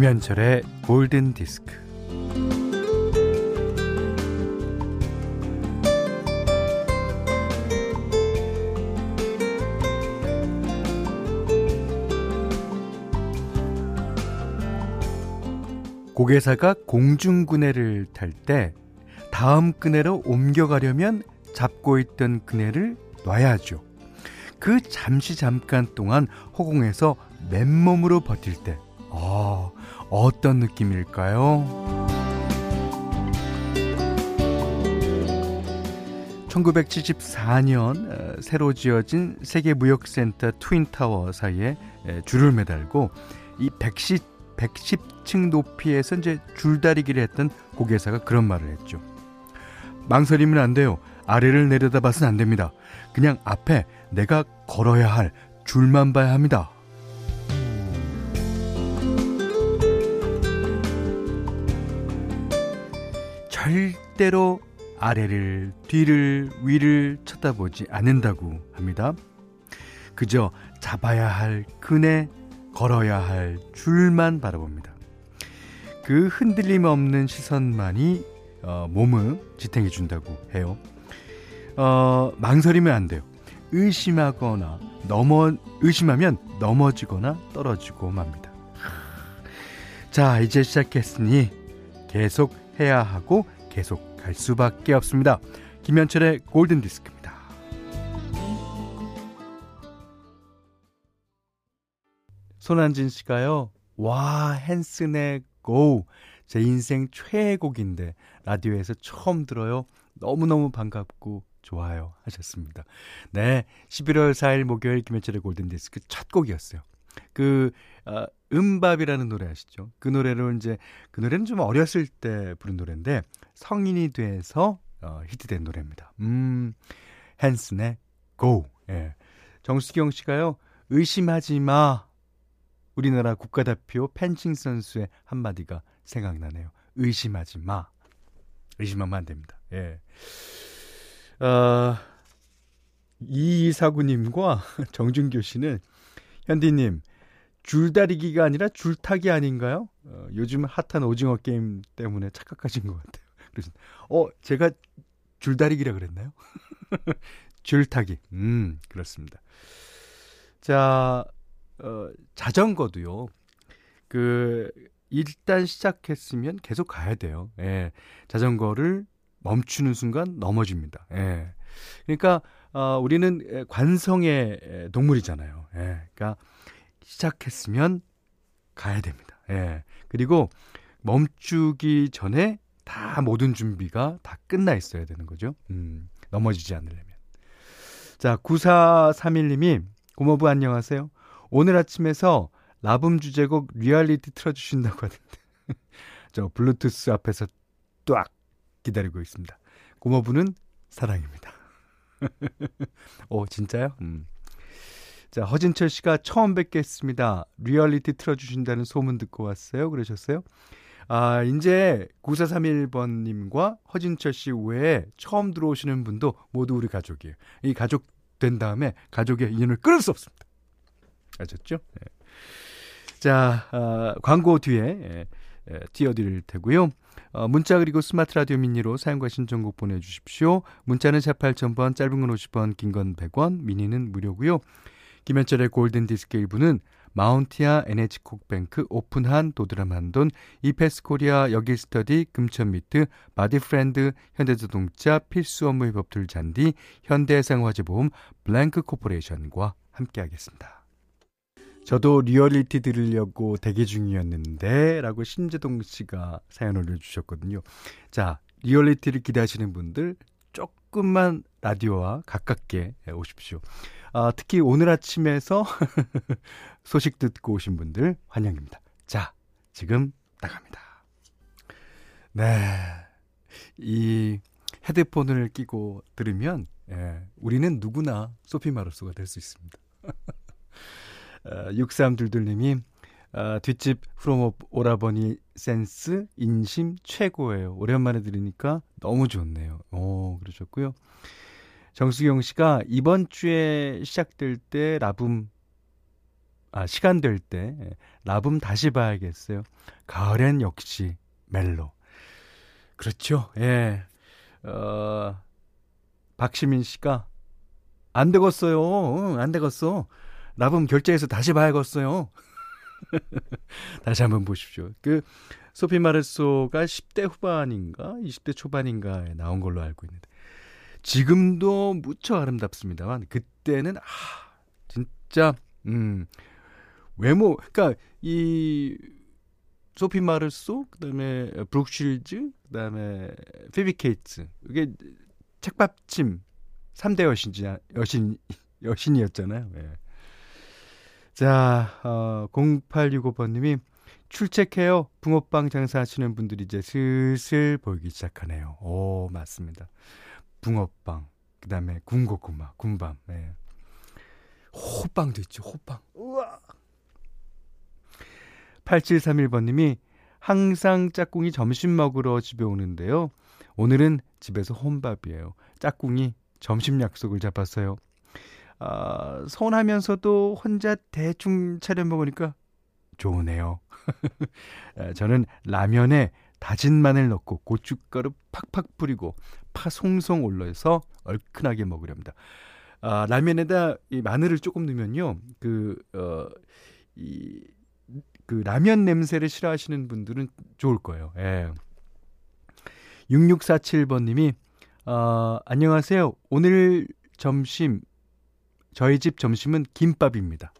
김현철의 골든 디스크. 고개사가 공중근해를 탈 때 다음 그네로 옮겨가려면 잡고 있던 그네를 놔야죠. 그 잠시 잠깐 동안 허공에서 맨몸으로 버틸 때, 아, 어떤 느낌일까요? 1974년 어, 새로 지어진 세계무역센터 트윈타워 사이에 줄을 매달고 이 110, 110층 높이에서 이제 줄다리기를 했던 고개사가 그런 말을 했죠. 망설이면 안 돼요. 아래를 내려다봐선 안 됩니다. 그냥 앞에 내가 걸어야 할 줄만 봐야 합니다. 절대로 아래를, 뒤를, 위를 쳐다보지 않는다고 합니다. 그저 잡아야 할 그네, 걸어야 할 줄만 바라봅니다. 그 흔들림 없는 시선만이 어, 몸을 지탱해 준다고 해요. 어, 망설이면 안 돼요. 의심하거나 넘어 의심하면 넘어지거나 떨어지고 맙니다. 자, 이제 시작했으니 계속 해야 하고 계속 갈 수밖에 없습니다. 김현철의 골든 디스크입니다. 손한진 씨가요. 와, 헨슨의 고. 제 인생 최애곡인데 라디오에서 처음 들어요. 너무너무 반갑고 좋아요 하셨습니다. 네, 11월 4일 목요일 김현철의 골든디스크 첫 곡이었어요. 그 어, 음밥이라는 노래 아시죠? 그 노래로 이제 그 노래는 좀 어렸을 때 부른 노래인데 성인이 돼서 어, 히트된 노래입니다. 음, 헨슨의 Go. 예. 정수경 씨가요. 의심하지 마. 우리나라 국가대표 펜싱 선수의 한마디가 생각나네요. 의심하지 마. 의심하면 안 됩니다. 예. 어, 이이사구님과 정준교 씨는 현디님 줄다리기가 아니라 줄타기 아닌가요? 어, 요즘 핫한 오징어 게임 때문에 착각하신 것 같아요. 그래서 어 제가 줄다리기라 그랬나요? 줄타기. 음 그렇습니다. 자 어, 자전거도요. 그 일단 시작했으면 계속 가야 돼요. 예. 자전거를 멈추는 순간 넘어집니다. 예. 그러니까 어, 우리는 관성의 동물이잖아요. 예. 그러니까 시작했으면 가야 됩니다. 예. 그리고 멈추기 전에 다 모든 준비가 다 끝나 있어야 되는 거죠. 음, 넘어지지 않으려면. 자, 9431님이 고모부 안녕하세요. 오늘 아침에서 라붐 주제곡 리얼리티 틀어주신다고 하는데 저 블루투스 앞에서 뚜악 기다리고 있습니다. 고모부는 사랑입니다. 오 진짜요? 음. 자 허진철 씨가 처음 뵙겠습니다. 리얼리티 틀어주신다는 소문 듣고 왔어요. 그러셨어요? 아 이제 9431번님과 허진철 씨 외에 처음 들어오시는 분도 모두 우리 가족이에요. 이 가족 된 다음에 가족의 인연을 끊을 수 없습니다. 아셨죠? 네. 자, 어, 광고 뒤에 예, 예, 띄워드릴 테고요. 어, 문자 그리고 스마트 라디오 미니로 사용과 신청곡 보내주십시오. 문자는 4 8,000번, 짧은 건 50원, 긴 건 100원, 미니는 무료고요. 김현철의 골든디스크 1부는 마운티아 NH콕뱅크 오픈한 도드람한돈 이페스코리아 여길스터디 금천미트 바디프렌드 현대자동차 필수 업무 협업툴 잔디 현대생활화재보험 블랭크 코퍼레이션과 함께하겠습니다. 저도 리얼리티 들으려고 대기 중이었는데 라고 신재동 씨가 사연 올려주셨거든요. 자, 리얼리티를 기대하시는 분들 조금만 라디오와 가깝게 오십시오. 아, 특히 오늘 아침에서 소식 듣고 오신 분들 환영입니다. 자, 지금 나갑니다. 네. 이 헤드폰을 끼고 들으면 예, 우리는 누구나 소피 마르소가 될 수 있습니다. 6322님이 어, 뒷집 프로모 오라버니 센스 인심 최고예요. 오랜만에 들으니까 너무 좋네요. 오, 그러셨고요. 정수경 씨가 이번 주에 시작될 때 라붐 아, 시간 될 때, 예, 라붐 다시 봐야겠어요. 가을엔 역시 멜로. 그렇죠. 예. 어, 박시민 씨가 안 되겠어요. 응, 안 되겠어. 라붐 결제해서 다시 봐야겠어요. 다시 한번 보십시오. 그 소피 마르소가 10대 후반인가 20대 초반인가에 나온 걸로 알고 있는데 지금도 무척 아름답습니다만 그때는 아 진짜 음 외모 그러니까 이 소피 마르소 그다음에 브룩실즈 그다음에 피비 케이츠 이게 책받침 3대 여신 여신 여신이었잖아요. 예. 자, 어 0865번 님이 출첵해요. 붕어빵 장사하시는 분들이 이제 슬슬 보이기 시작하네요. 오, 맞습니다. 붕어빵, 그 다음에 군고구마, 군밤, 네. 호빵도 있죠, 호빵. 우와! 8731번님이 항상 짝꿍이 점심 먹으러 집에 오는데요. 오늘은 집에서 혼밥이에요. 짝꿍이 점심 약속을 잡았어요. 아, 서운하면서도 혼자 대충 차려 먹으니까 좋으네요. 저는 라면에 다진 마늘 넣고 고춧가루 팍팍 뿌리고 파 송송 올려서 얼큰하게 먹으렵니다. 아, 라면에다 이 마늘을 조금 넣으면요. 그, 어, 이, 그 라면 냄새를 싫어하시는 분들은 좋을 거예요. 예. 6647번 님이, 어, 안녕하세요. 오늘 점심, 저희 집 점심은 김밥입니다.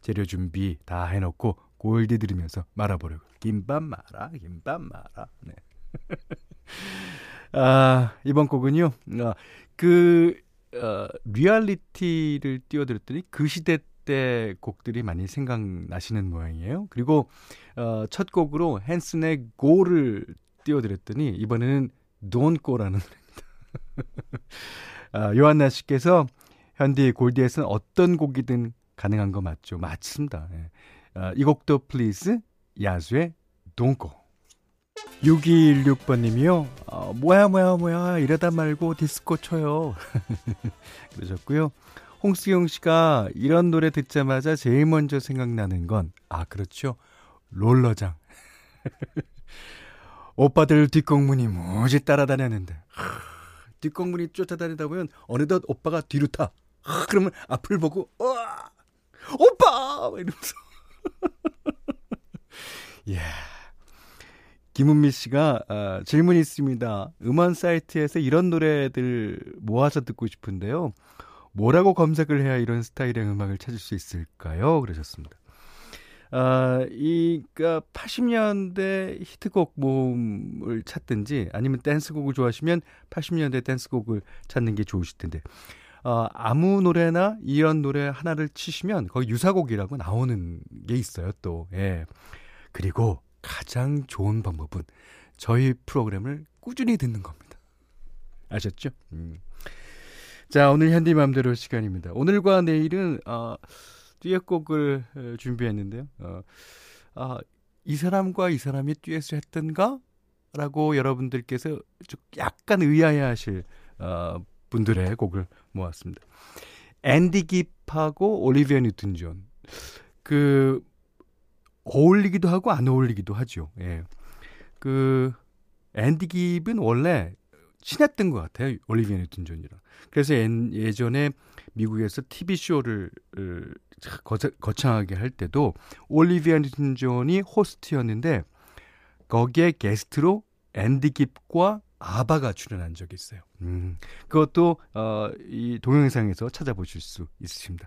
재료 준비 다 해놓고 골디 들으면서 말아보려고. 김밥 말아, 김밥 말아. 네. 아, 이번 곡은요, 아, 그, 어, 리얼리티를 띄워드렸더니 그 시대 때 곡들이 많이 생각나시는 모양이에요. 그리고, 어, 첫 곡으로 헨슨의 고를 띄워드렸더니 이번에는 Go라는 노래입니다. 아, 요한나 씨께서 현디 골디에서는 어떤 곡이든 가능한 거 맞죠? 맞습니다. 예. 아, 이 곡도 please 야주의 Don't Go 6216번님이요. 어, 뭐야 뭐야 뭐야 이러다 말고 디스코 쳐요. 그러셨고요. 홍수경 씨가 이런 노래 듣자마자 제일 먼저 생각나는 건 아 그렇죠. 롤러장. 오빠들 뒤꽁무니 무지 따라다녔는데 뒷공문이 쫓아다니다 보면 어느덧 오빠가 뒤로 타. 그러면 앞을 보고 어 오빠! 이러면서. 예. 김은미 씨가 아, 질문이 있습니다. 음원 사이트에서 이런 노래들 모아서 듣고 싶은데요. 뭐라고 검색을 해야 이런 스타일의 음악을 찾을 수 있을까요? 그러셨습니다. 아, 이, 그니까 80년대 히트곡 모음을 찾든지 아니면 댄스곡을 좋아하시면 80년대 댄스곡을 찾는 게 좋으실 텐데. 어, 아무 노래나 이런 노래 하나를 치시면 거기 유사곡이라고 나오는 게 있어요, 또. 예. 그리고 가장 좋은 방법은 저희 프로그램을 꾸준히 듣는 겁니다. 아셨죠? 음. 자, 오늘 현디맘대로 시간입니다. 오늘과 내일은, 어, 듀엣곡을 준비했는데요. 어, 아, 이 사람과 이 사람이 듀엣을 했던가? 라고 여러분들께서 약간 의아해 하실, 어, 분들의 곡을 모았습니다. 앤디 깁하고 올리비아 뉴튼 존. 그 어울리기도 하고 안 어울리기도 하죠. 예. 그 앤디 깁은 원래 친했던 것 같아요. 올리비아 뉴튼 존이랑. 그래서 예전에 미국에서 TV 쇼를 거창하게 할 때도 올리비아 뉴튼 존이 호스트였는데 거기에 게스트로 앤디 깁과 아바가 출연한 적이 있어요. 음, 그것도 어, 이 동영상에서 찾아보실 수 있으십니다.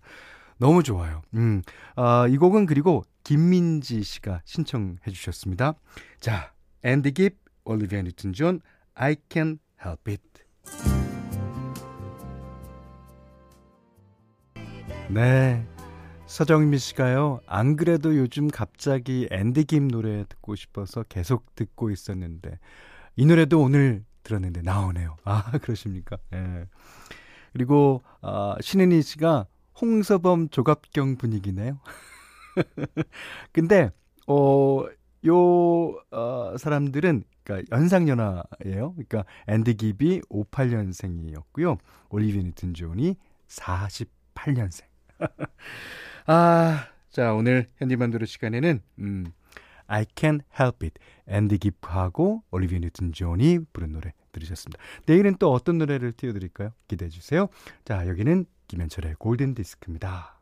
너무 좋아요. 음, 어, 이 곡은 그리고 김민지 씨가 신청해 주셨습니다. 자, 앤디 깁, 올리비아 뉴튼 존, I Can Help It. 네. 서정미 씨가요, 안 그래도 요즘 갑자기 앤디 깁 노래 듣고 싶어서 계속 듣고 있었는데, 이 노래도 오늘 들었는데 나오네요. 아, 그러십니까? 예. 그리고, 아, 신은희 씨가 홍서범 조갑경 분위기네요. 근데, 어, 요, 어, 사람들은, 그니까 연상연하예요. 그러니까 앤디 깁이 58년생이었고요. 올리비아 뉴튼 존이 48년생. 아, 자, 오늘 현디 맘대로 시간에는 음, I Can't Help It, 앤디 깁하고 올리비아 뉴튼 존이 부른 노래 들으셨습니다. 내일은 또 어떤 노래를 띄워드릴까요? 기대해 주세요. 자, 여기는 김현철의 골든 디스크입니다.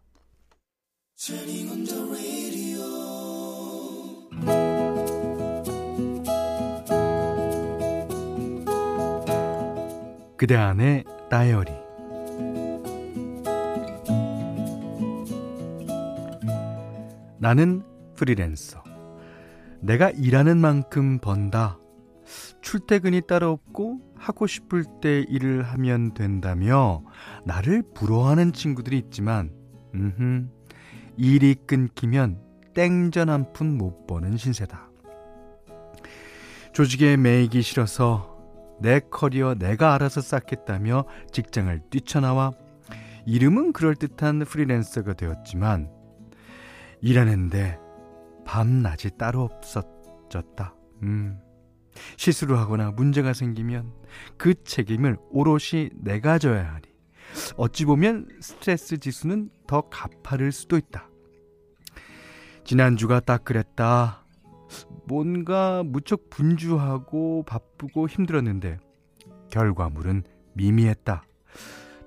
그대 안의 다이어리. 나는 프리랜서. 내가 일하는 만큼 번다. 출퇴근이 따로 없고 하고 싶을 때 일을 하면 된다며 나를 부러워하는 친구들이 있지만 음흠, 일이 끊기면 땡전 한 푼 못 버는 신세다. 조직에 매이기 싫어서 내 커리어 내가 알아서 쌓겠다며 직장을 뛰쳐나와 이름은 그럴듯한 프리랜서가 되었지만 일하는데 밤낮이 따로 없었졌다. 음. 실수를 하거나 문제가 생기면 그 책임을 오롯이 내가 져야 하니 어찌 보면 스트레스 지수는 더 가파를 수도 있다. 지난주가 딱 그랬다. 뭔가 무척 분주하고 바쁘고 힘들었는데 결과물은 미미했다.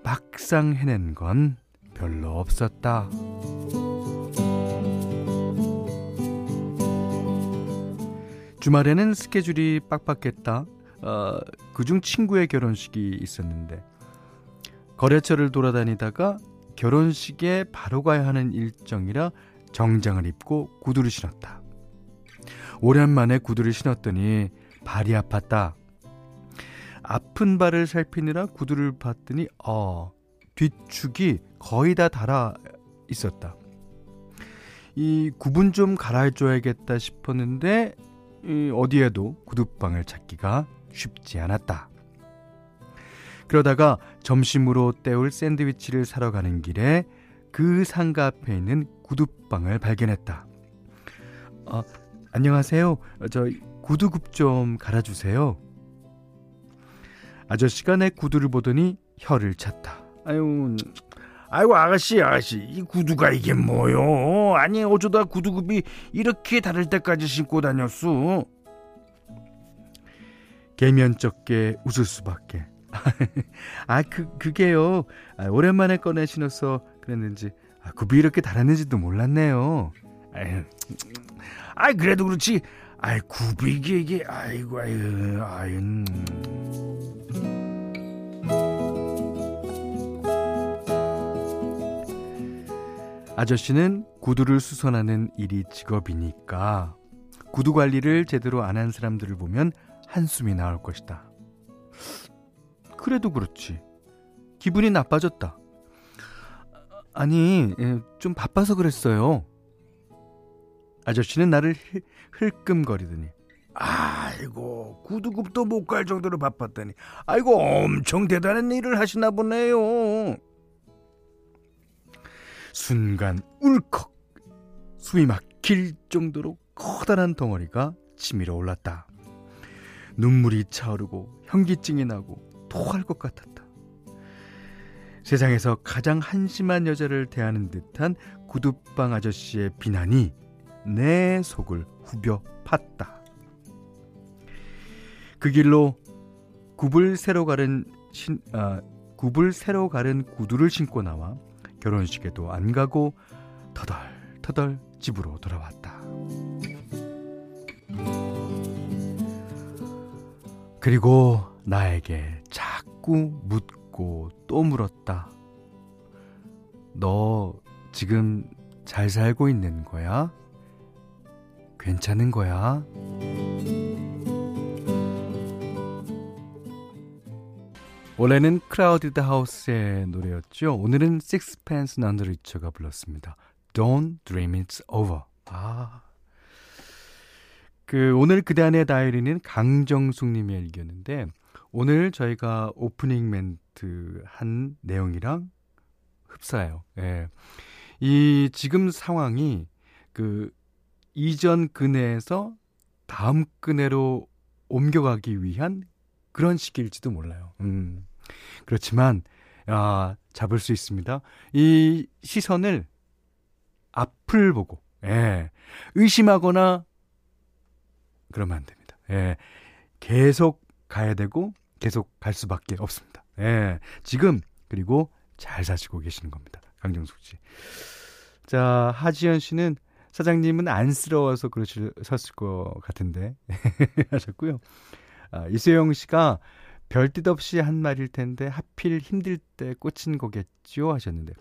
막상 해낸 건 별로 없었다. 주말에는 스케줄이 빡빡했다. 어, 그중 친구의 결혼식이 있었는데 거래처를 돌아다니다가 결혼식에 바로 가야 하는 일정이라 정장을 입고 구두를 신었다. 오랜만에 구두를 신었더니 발이 아팠다. 아픈 발을 살피느라 구두를 봤더니 어 뒤축이 거의 다 닳아 있었다. 이 구분 좀 갈아줘야겠다 싶었는데 어디에도 구두방을 찾기가 쉽지 않았다. 그러다가 점심으로 때울 샌드위치를 사러 가는 길에 그 상가 앞에 있는 구두방을 발견했다. 어, 안녕하세요. 저 구두굽 좀 갈아주세요. 아저씨가 내 구두를 보더니 혀를 찼다. 아유, 아이고 아가씨 아가씨 이 구두가 이게 뭐요? 아니 어쩌다 구두굽이 이렇게 다를 때까지 신고 다녔어? 개면쩍게 웃을 수밖에. 아, 그, 그게요. 아, 오랜만에 꺼내 신어서 그랬는지, 아, 굽이 이렇게 달았는지도 몰랐네요. 아유, 아이, 그래도 그렇지. 아이, 굽이 이게, 이게, 아이고, 아유, 아유. 음. 아저씨는 구두를 수선하는 일이 직업이니까 구두 관리를 제대로 안 한 사람들을 보면 한숨이 나올 것이다. 그래도 그렇지. 기분이 나빠졌다. 아니, 예, 좀 바빠서 그랬어요. 아저씨는 나를 흘끔거리더니 아이고 구두굽도 못 갈 정도로 바빴다니 아이고 엄청 대단한 일을 하시나 보네요 순간 울컥 숨이 막힐 정도로 커다란 덩어리가 치밀어 올랐다. 눈물이 차오르고 현기증이 나고 토할 것 같았다. 세상에서 가장 한심한 여자를 대하는 듯한 구두방 아저씨의 비난이 내 속을 후벼 팠다. 그 길로 굽을 새로 가른 신, 아, 굽을 새로 가른 구두를 신고 나와 결혼식에도 안 가고 터덜터덜 집으로 돌아왔다. 그리고 나에게 자꾸 묻고 또 물었다. 너 지금 잘 살고 있는 거야? 괜찮은 거야? 원래는 크라우디드 하우스의 노래였죠. 오늘은 식스펜스 넌 더 리처가 불렀습니다. Don't Dream It's Over. 아. 그 오늘 그대 안의 다이어리는 강정숙 님이 읽었는데 오늘 저희가 오프닝 멘트 한 내용이랑 흡사해요. 예. 이 지금 상황이 그 이전 근해에서 다음 근해로 옮겨가기 위한 그런 시기일지도 몰라요. 음. 그렇지만, 아, 잡을 수 있습니다. 이 시선을 앞을 보고, 예, 의심하거나 그러면 안 됩니다. 예, 계속 가야 되고, 계속 갈 수밖에 없습니다. 예, 지금, 그리고 잘 사시고 계시는 겁니다. 강정숙 씨. 자, 하지연 씨는 사장님은 안쓰러워서 그러셨을 것 같은데 하셨고요. 아, 이수영 씨가 별뜻 없이 한 말일 텐데 하필 힘들 때 꽂힌 거겠죠 하셨는데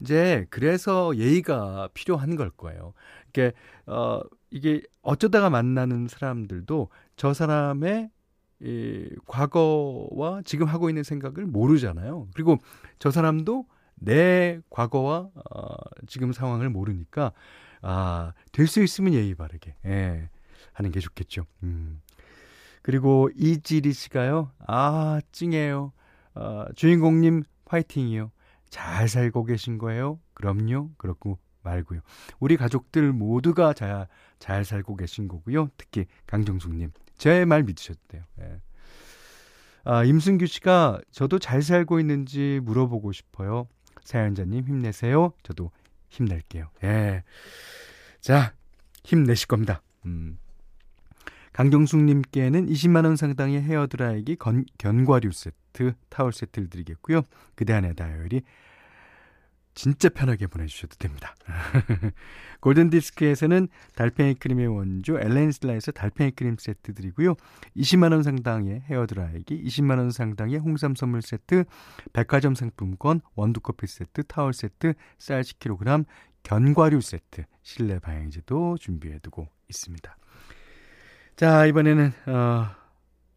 이제 그래서 예의가 필요한 걸 거예요. 이게 어 이게 어쩌다가 만나는 사람들도 저 사람의 이 과거와 지금 하고 있는 생각을 모르잖아요. 그리고 저 사람도 내 과거와 어, 지금 상황을 모르니까 아, 될 수 있으면 예의 바르게 예, 하는 게 좋겠죠. 음. 그리고 이지리 씨가요. 아, 찡해요. 어, 주인공님 파이팅이요. 잘 살고 계신 거예요? 그럼요. 그렇고 말고요. 우리 가족들 모두가 잘, 잘 살고 계신 거고요. 특히 강정숙님. 제 말 믿으셔도 돼요. 예. 아, 임승규 씨가 저도 잘 살고 있는지 물어보고 싶어요. 사연자님 힘내세요. 저도 힘낼게요. 예. 자, 힘내실 겁니다. 음. 강경숙님께는 20만원 상당의 헤어드라이기 건, 견과류 세트, 타월 세트를 드리겠고요. 그대 안의 다이어리 진짜 편하게 보내주셔도 됩니다. 골든디스크에서는 달팽이 크림의 원조 엘렌슬라에서 달팽이 크림 세트 드리고요. 20만원 상당의 헤어드라이기, 20만원 상당의 홍삼 선물 세트, 백화점 상품권, 원두커피 세트, 타월 세트, 쌀 10kg, 견과류 세트, 실내 방향제도 준비해두고 있습니다. 자, 이번에는, 어,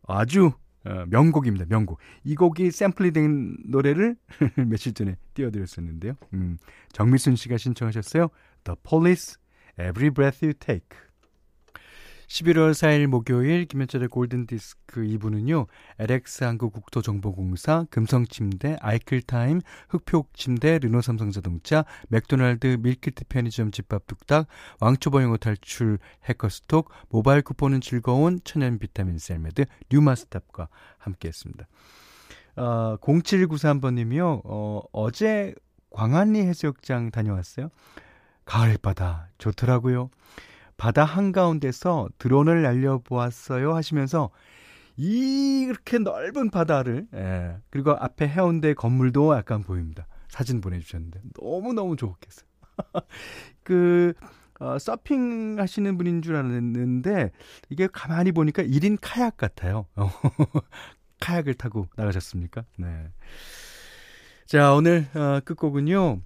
아주 어, 명곡입니다. 명곡. 이 곡이 샘플이 된 노래를 며칠 전에 띄워드렸었는데요. 음, 정미순 씨가 신청하셨어요. The Police, Every Breath You Take. 11월 4일 목요일 김현철의 골든디스크 2부는요. LX 한국국토정보공사, 금성침대, 아이클타임, 흑표침대, 르노삼성자동차, 맥도날드, 밀키트 편의점 집밥 뚝딱, 왕초보 영어 탈출, 해커스톡, 모바일 쿠폰은 즐거운 천연 비타민 셀메드, 뉴마스탑과 함께했습니다. 어, 0793번님이요. 어, 어제 광안리 해수욕장 다녀왔어요. 가을바다 좋더라고요. 바다 한가운데서 드론을 날려보았어요 하시면서 이렇게 넓은 바다를 예, 그리고 앞에 해운대 건물도 약간 보입니다. 사진 보내주셨는데 너무너무 좋겠어요. 그 어, 서핑 하시는 분인 줄 알았는데 이게 가만히 보니까 1인 카약 같아요. 카약을 타고 나가셨습니까? 네. 자, 오늘 어, 끝곡은요.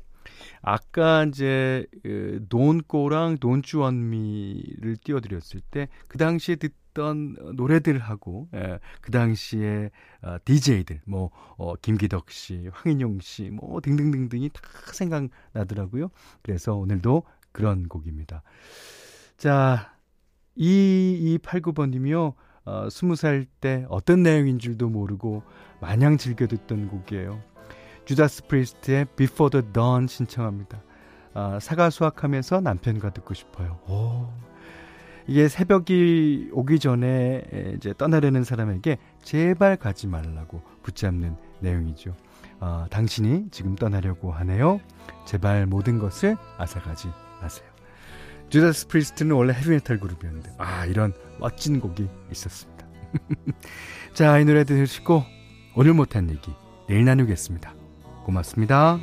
아까 이제 그 돈꼬랑 돈주원미를 띄워드렸을 때 그 당시에 듣던 노래들하고 예, 그 당시에 어, DJ들 뭐 어, 김기덕 씨, 황인용 씨, 뭐 등등등등이 다 생각나더라고요. 그래서 오늘도 그런 곡입니다. 자, 2289번님이요. 어, 20살 때 어떤 내용인 줄도 모르고 마냥 즐겨 듣던 곡이에요. 주다스 프리스트의 Before the Dawn 신청합니다. 아, 사과 수확하면서 남편과 듣고 싶어요. 오. 이게 새벽이 오기 전에 이제 떠나려는 사람에게 제발 가지 말라고 붙잡는 내용이죠. 아, 당신이 지금 떠나려고 하네요. 제발 모든 것을 앗아가지 마세요. 주다스 프리스트는 원래 헤비메탈 그룹이었는데 아 이런 멋진 곡이 있었습니다. 자 이 노래 들으시고 오늘 못한 얘기 내일 나누겠습니다. 고맙습니다.